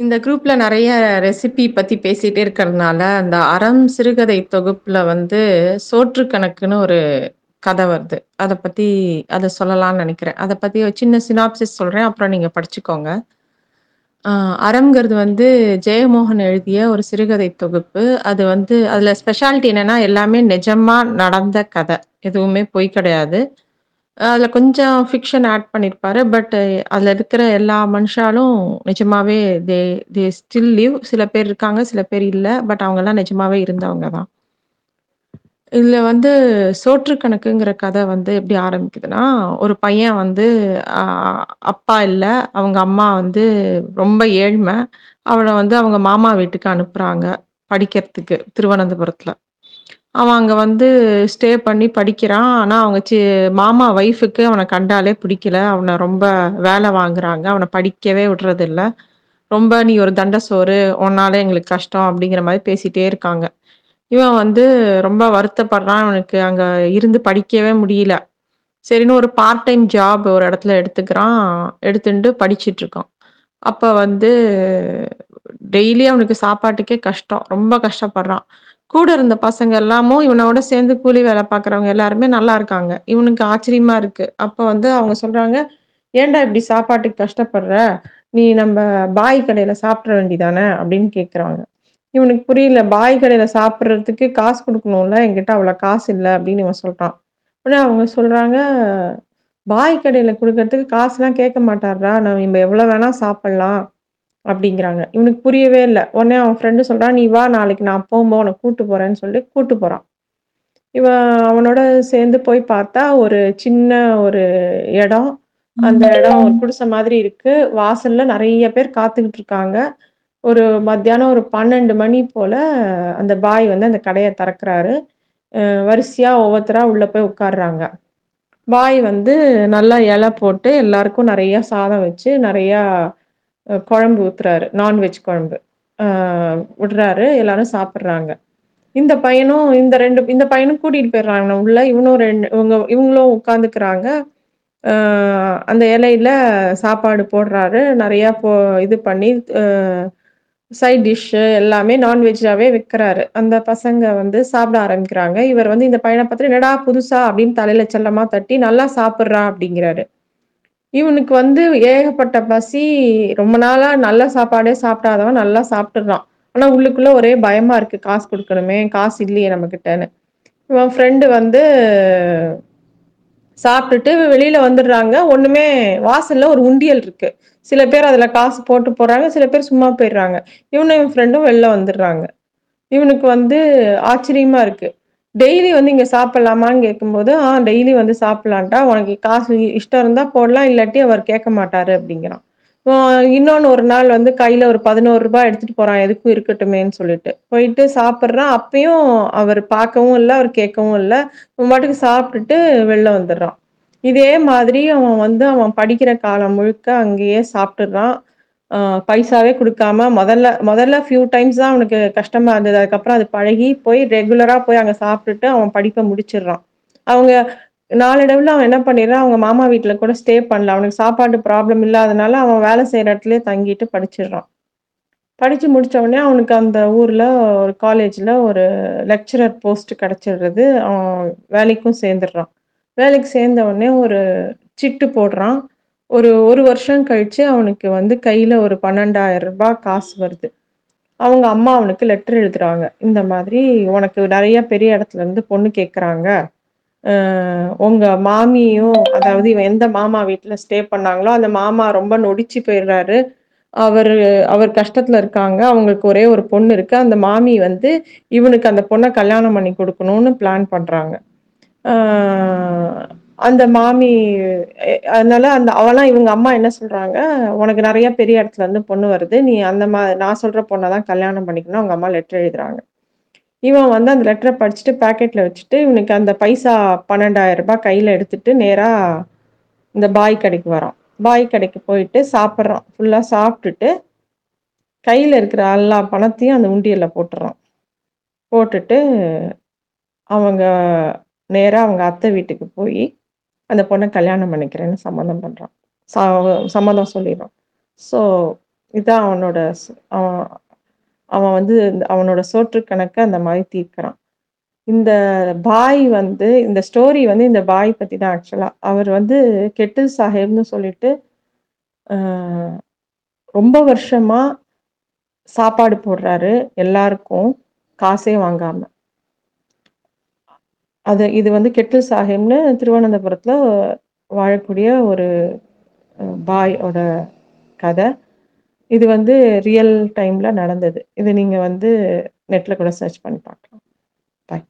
இந்த குரூப்ல நெறைய ரெசிபி பத்தி பேசிட்டே இருக்கிறதுனால, அந்த அறம் சிறுகதை தொகுப்புல வந்து சோற்று கணக்குன்னு ஒரு கதை வருது. அத பத்தி அத சொல்லலாம்னு நெனைக்கிறேன். அத பத்தி ஒரு சின்ன சினாப்சிஸ் சொல்றேன். அப்புறம் நீங்க படிச்சுக்கோங்க. ஆ அறம்ங்கிறது வந்து ஜெயமோகன் எழுதிய ஒரு சிறுகதை தொகுப்பு. அது வந்து அதுல ஸ்பெஷாலிட்டி என்னன்னா, எல்லாமே நிஜமா நடந்த கதை எதுவுமே பொய் கிடையாது. அதுல கொஞ்சம் ஃபிக்ஷன் ஆட் பண்ணியிருப்பாரு. பட் அதுல இருக்கிற எல்லா மனுஷாலும் நிஜமாவே தே தே ஸ்டில் லிவ். சில பேர் இருக்காங்க, சில பேர் இல்லை பட் அவங்கெல்லாம் நிஜமாவே இருந்தவங்க தான். இதுல வந்து சோற்று கணக்குங்கிற கதை வந்து எப்படி ஆரம்பிக்குதுன்னா, ஒரு பையன் வந்து அப்பா இல்லை அவங்க அம்மா வந்து ரொம்ப ஏழ்மை அவளை வந்து அவங்க மாமா வீட்டுக்கு அனுப்புறாங்க, படிக்கிறதுக்கு திருவனந்தபுரத்துல. அவன் அங்கே வந்து ஸ்டே பண்ணி படிக்கிறான். ஆனால் அவங்க சி மாமா ஒய்ஃபுக்கு அவனை கண்டாலே பிடிக்கல. அவனை ரொம்ப வேலை வாங்குறாங்க. அவனை படிக்கவே விடுறதில்ல. ரொம்ப "நீ ஒரு தண்ட சோறு. உன்னால எங்களுக்கு கஷ்டம்." அப்படிங்கிற மாதிரி பேசிட்டே இருக்காங்க. இவன் வந்து ரொம்ப வருத்தப்படுறான். அவனுக்கு அங்கே இருந்து படிக்கவே முடியல. சரின்னு ஒரு பார்ட் டைம் ஜாப் ஒரு இடத்துல எடுத்துக்கிறான். எடுத்துட்டு படிச்சுட்டு இருக்கான். அப்போ வந்து டெய்லி அவனுக்கு சாப்பாட்டுக்கே கஷ்டம். ரொம்ப கஷ்டப்படுறான். கூட இருந்த பசங்க எல்லாமும் இவனோட சேர்ந்து கூலி வேலை பார்க்குறவங்க எல்லாருமே நல்லா இருக்காங்க. இவனுக்கு ஆச்சரியமா இருக்கு. அப்போ வந்து அவங்க சொல்றாங்க, "ஏன்டா இப்படி சாப்பாட்டுக்கு கஷ்டப்படுற? நீ நம்ம பாய் கடையில சாப்பிட்ற வேண்டிதானே அப்படின்னு கேட்குறாங்க. இவனுக்கு புரியல. பாய் கடையில சாப்பிட்றதுக்கு காசு கொடுக்கணும்ல என்கிட்ட அவ்வளோ காசு இல்லை அப்படின்னு இவன் சொல்றான். உடனே அவங்க சொல்றாங்க, "பாய் கடையில கொடுக்கறதுக்கு காசுலாம் கேட்க மாட்டாரா நம்ம எவ்வளோ வேணா சாப்பிடலாம்." அப்படிங்கிறாங்க. இவனுக்கு புரியவே இல்ல. உடனே அவன் ஃப்ரெண்ட் சொல்றான், "நீ வா நாளைக்கு நான் போம்போது உன்ன கூட்டு போறேன்னு" சொல்லி கூட்டு போறான். இவன் அவனோட சேர்ந்து போய் பார்த்தா, ஒரு சின்ன ஒரு இடம். அந்த இடம் ஒரு குடிசை மாதிரி இருக்கு. வாசல்ல நெறைய பேர் காத்துக்கிட்டு இருக்காங்க. ஒரு மத்தியானம் ஒரு 12 மணி போல அந்த பாய் வந்து அந்த கடைய திறக்கிறாரு. வரிசையா ஒவ்வொருத்தரா உள்ள போய் உட்கார்றாங்க. பாய் வந்து நல்லா இலை போட்டு எல்லாருக்கும் நெறைய சாதம் வச்சு, நெறையா குழம்பு ஊத்துறாரு. நான்வெஜ் குழம்பு. விடுறாரு. எல்லாரும் சாப்பிட்றாங்க இந்த பையனும் இந்த ரெண்டு இந்த பையனும் கூட்டிட்டு போயிடுறாங்க உள்ள. இவனும் ரெண்டு இவங்க இவங்களும் உட்காந்துக்கிறாங்க. அந்த இலையில சாப்பாடு போடுறாரு. நிறையா போ இது பண்ணி சைட் டிஷ்ஷு எல்லாமே நான்வெஜ்ஜாகவே விற்கிறாரு அந்த பசங்க வந்து சாப்பிட ஆரம்பிக்கிறாங்க. இவர் வந்து இந்த பையனை பார்த்துட்டு, "என்னடா புதுசா?" அப்படின்னு தலையில செல்லமா தட்டி, "நல்லா சாப்பிட்றா அப்படிங்கிறாரு. இவனுக்கு வந்து ஏகப்பட்ட பசி. ரொம்ப நாளா நல்ல சாப்பாடே சாப்பிடாதவன் நல்லா சாப்பிட்டுறான். ஆனா உள்ளுக்குள்ள ஒரே பயமா இருக்கு. காசு கொடுக்கணுமே காசு இல்லையே நம்மகிட்டன்னு. இவன் ஃப்ரெண்டு வந்து சாப்பிட்டுட்டு வெளியில வந்துடுறாங்க. ஒண்ணுமே வாசல்ல ஒரு உண்டியல் இருக்கு. சில பேர் அதுல காசு போட்டு போறாங்க. சில பேர் சும்மா போயிடுறாங்க. இவனும் இவன் ஃப்ரெண்டும் வெளில வந்துடுறாங்க. இவனுக்கு வந்து ஆச்சரியமா இருக்கு. டெய்லி வந்து இங்கே சாப்பிட்லாமான்னு கேட்கும்போது, "ஆ டெய்லி வந்து சாப்பிட்லான்ட்டா உனக்கு காசு இஷ்டம் இருந்தால் போடலாம். இல்லாட்டி அவர் கேட்க மாட்டாரு" அப்படிங்கிறான். இன்னொன்று ஒரு நாள் வந்து கையில் ஒரு பதினோரு ரூபாய் எடுத்துட்டு போகிறான் எதுக்கும் இருக்கட்டுமேன்னு சொல்லிட்டு. போயிட்டு சாப்பிட்றான் அப்பயும் அவர் பார்க்கவும் இல்லை அவர் கேட்கவும் இல்லை பாட்டுக்கு சாப்பிட்டுட்டு வெளில வந்துடுறான். இதே மாதிரி அவன் வந்து அவன் படிக்கிற காலம் முழுக்க அங்கேயே சாப்பிட்டுறான். பைசாவே கொடுக்காம முதல்ல முதல்ல ஃபியூ டைம்ஸ் தான் அவனுக்கு கஷ்டமா இருந்தது. அதுக்கப்புறம் அது பழகி போய் ரெகுலரா போய் அங்க சாப்பிட்டுட்டு அவன் படிப்பை முடிச்சிடுறான். அவங்க நாளடைவில் அவன் என்ன பண்ணிடுறான், அவங்க மாமா வீட்டில் கூட ஸ்டே பண்ணல. அவனுக்கு சாப்பாடு ப்ராப்ளம் இல்லாதனால அவன் வேலை செய்கிற இடத்துல தங்கிட்டு படிச்சிடுறான். படித்து முடிச்ச அவனுக்கு அந்த ஊரில் ஒரு காலேஜில் ஒரு லெக்சரர் போஸ்ட் கிடச்சிடுறது அவன் வேலைக்கும் சேர்ந்துடுறான். வேலைக்கு சேர்ந்த உடனே ஒரு சிட்டு போடுறான். ஒரு ஒரு வருஷம் கழிச்சு அவனுக்கு வந்து கையில ஒரு பன்னெண்டாயிரம் ரூபாய் காசு வருது. அவங்க அம்மா அவனுக்கு லெட்டர் எழுதுறாங்க. இந்த மாதிரி "உனக்கு நிறைய பெரிய இடத்துல இருந்து பொண்ணு கேட்குறாங்க உங்க மாமியும் அதாவது இவன் எந்த மாமா வீட்டில் ஸ்டே பண்ணாங்களோ, அந்த மாமா ரொம்ப நொடிச்சு போயிடுறாரு. அவர் அவர் கஷ்டத்துல இருக்காங்க. அவங்களுக்கு ஒரே ஒரு பொண்ணு இருக்கு. அந்த மாமி வந்து இவனுக்கு அந்த பொண்ணை கல்யாணம் பண்ணி கொடுக்கணும்னு பிளான் பண்றாங்க. அந்த மாமி அதனால அந்த அவெல்லாம் இவங்க அம்மா என்ன சொல்றாங்க, "உனக்கு நிறைய பெரிய இடத்துல இருந்து பொண்ணு வருது. நீ அந்த மா நான் சொல்ற பொண்ணை தான் கல்யாணம் பண்ணிக்கணும்." அவங்க அம்மா லெட்டர் எழுதுறாங்க. இவன் வந்து அந்த லெட்டரை படிச்சுட்டு பேக்கெட்ல வச்சுட்டு, இவனுக்கு அந்த பைசா பன்னெண்டாயிரம் ரூபாய் கையில எடுத்துட்டு நேரா இந்த பாய் கடைக்கு வரான். பாய் கடைக்கு போயிட்டு சாப்பிட்றான் ஃபுல்லா சாப்பிட்டுட்டு கையில இருக்கிற எல்லா பணத்தையும் அந்த உண்டியல்ல போட்டுறான். போட்டுட்டு அவங்க நேராக அவங்க அத்தை வீட்டுக்கு போய் அந்த பொண்ணை கல்யாணம் பண்ணிக்கிறேன்னு சம்மந்தம் பண்ணுறான் ச சம்மதம் சொல்லிடுறான். ஸோ இதான் அவனோட அவன் அவன் வந்து இந்த அவனோட சோற்று கணக்கை அந்த மாதிரி தீர்க்கிறான். இந்த பாய் வந்து இந்த ஸ்டோரி வந்து இந்த பாய் பற்றி தான் ஆக்சுவலாக அவர் வந்து கெட்டில் சாஹேப்னு சொல்லிட்டு, ரொம்ப வருஷமாக சாப்பாடு போடுறாரு எல்லாருக்கும், காசே வாங்காமல் அது இது வந்து கெட்டில் சாஹிப்னு திருவனந்தபுரத்தில் வாழக்கூடிய ஒரு பாயோட பாய் ஓட இது வந்து ரியல் டைமில் நடந்தது. இது நீங்கள் வந்து நெட்டில் கூட சர்ச் பண்ணி பார்க்கலாம். பாய்.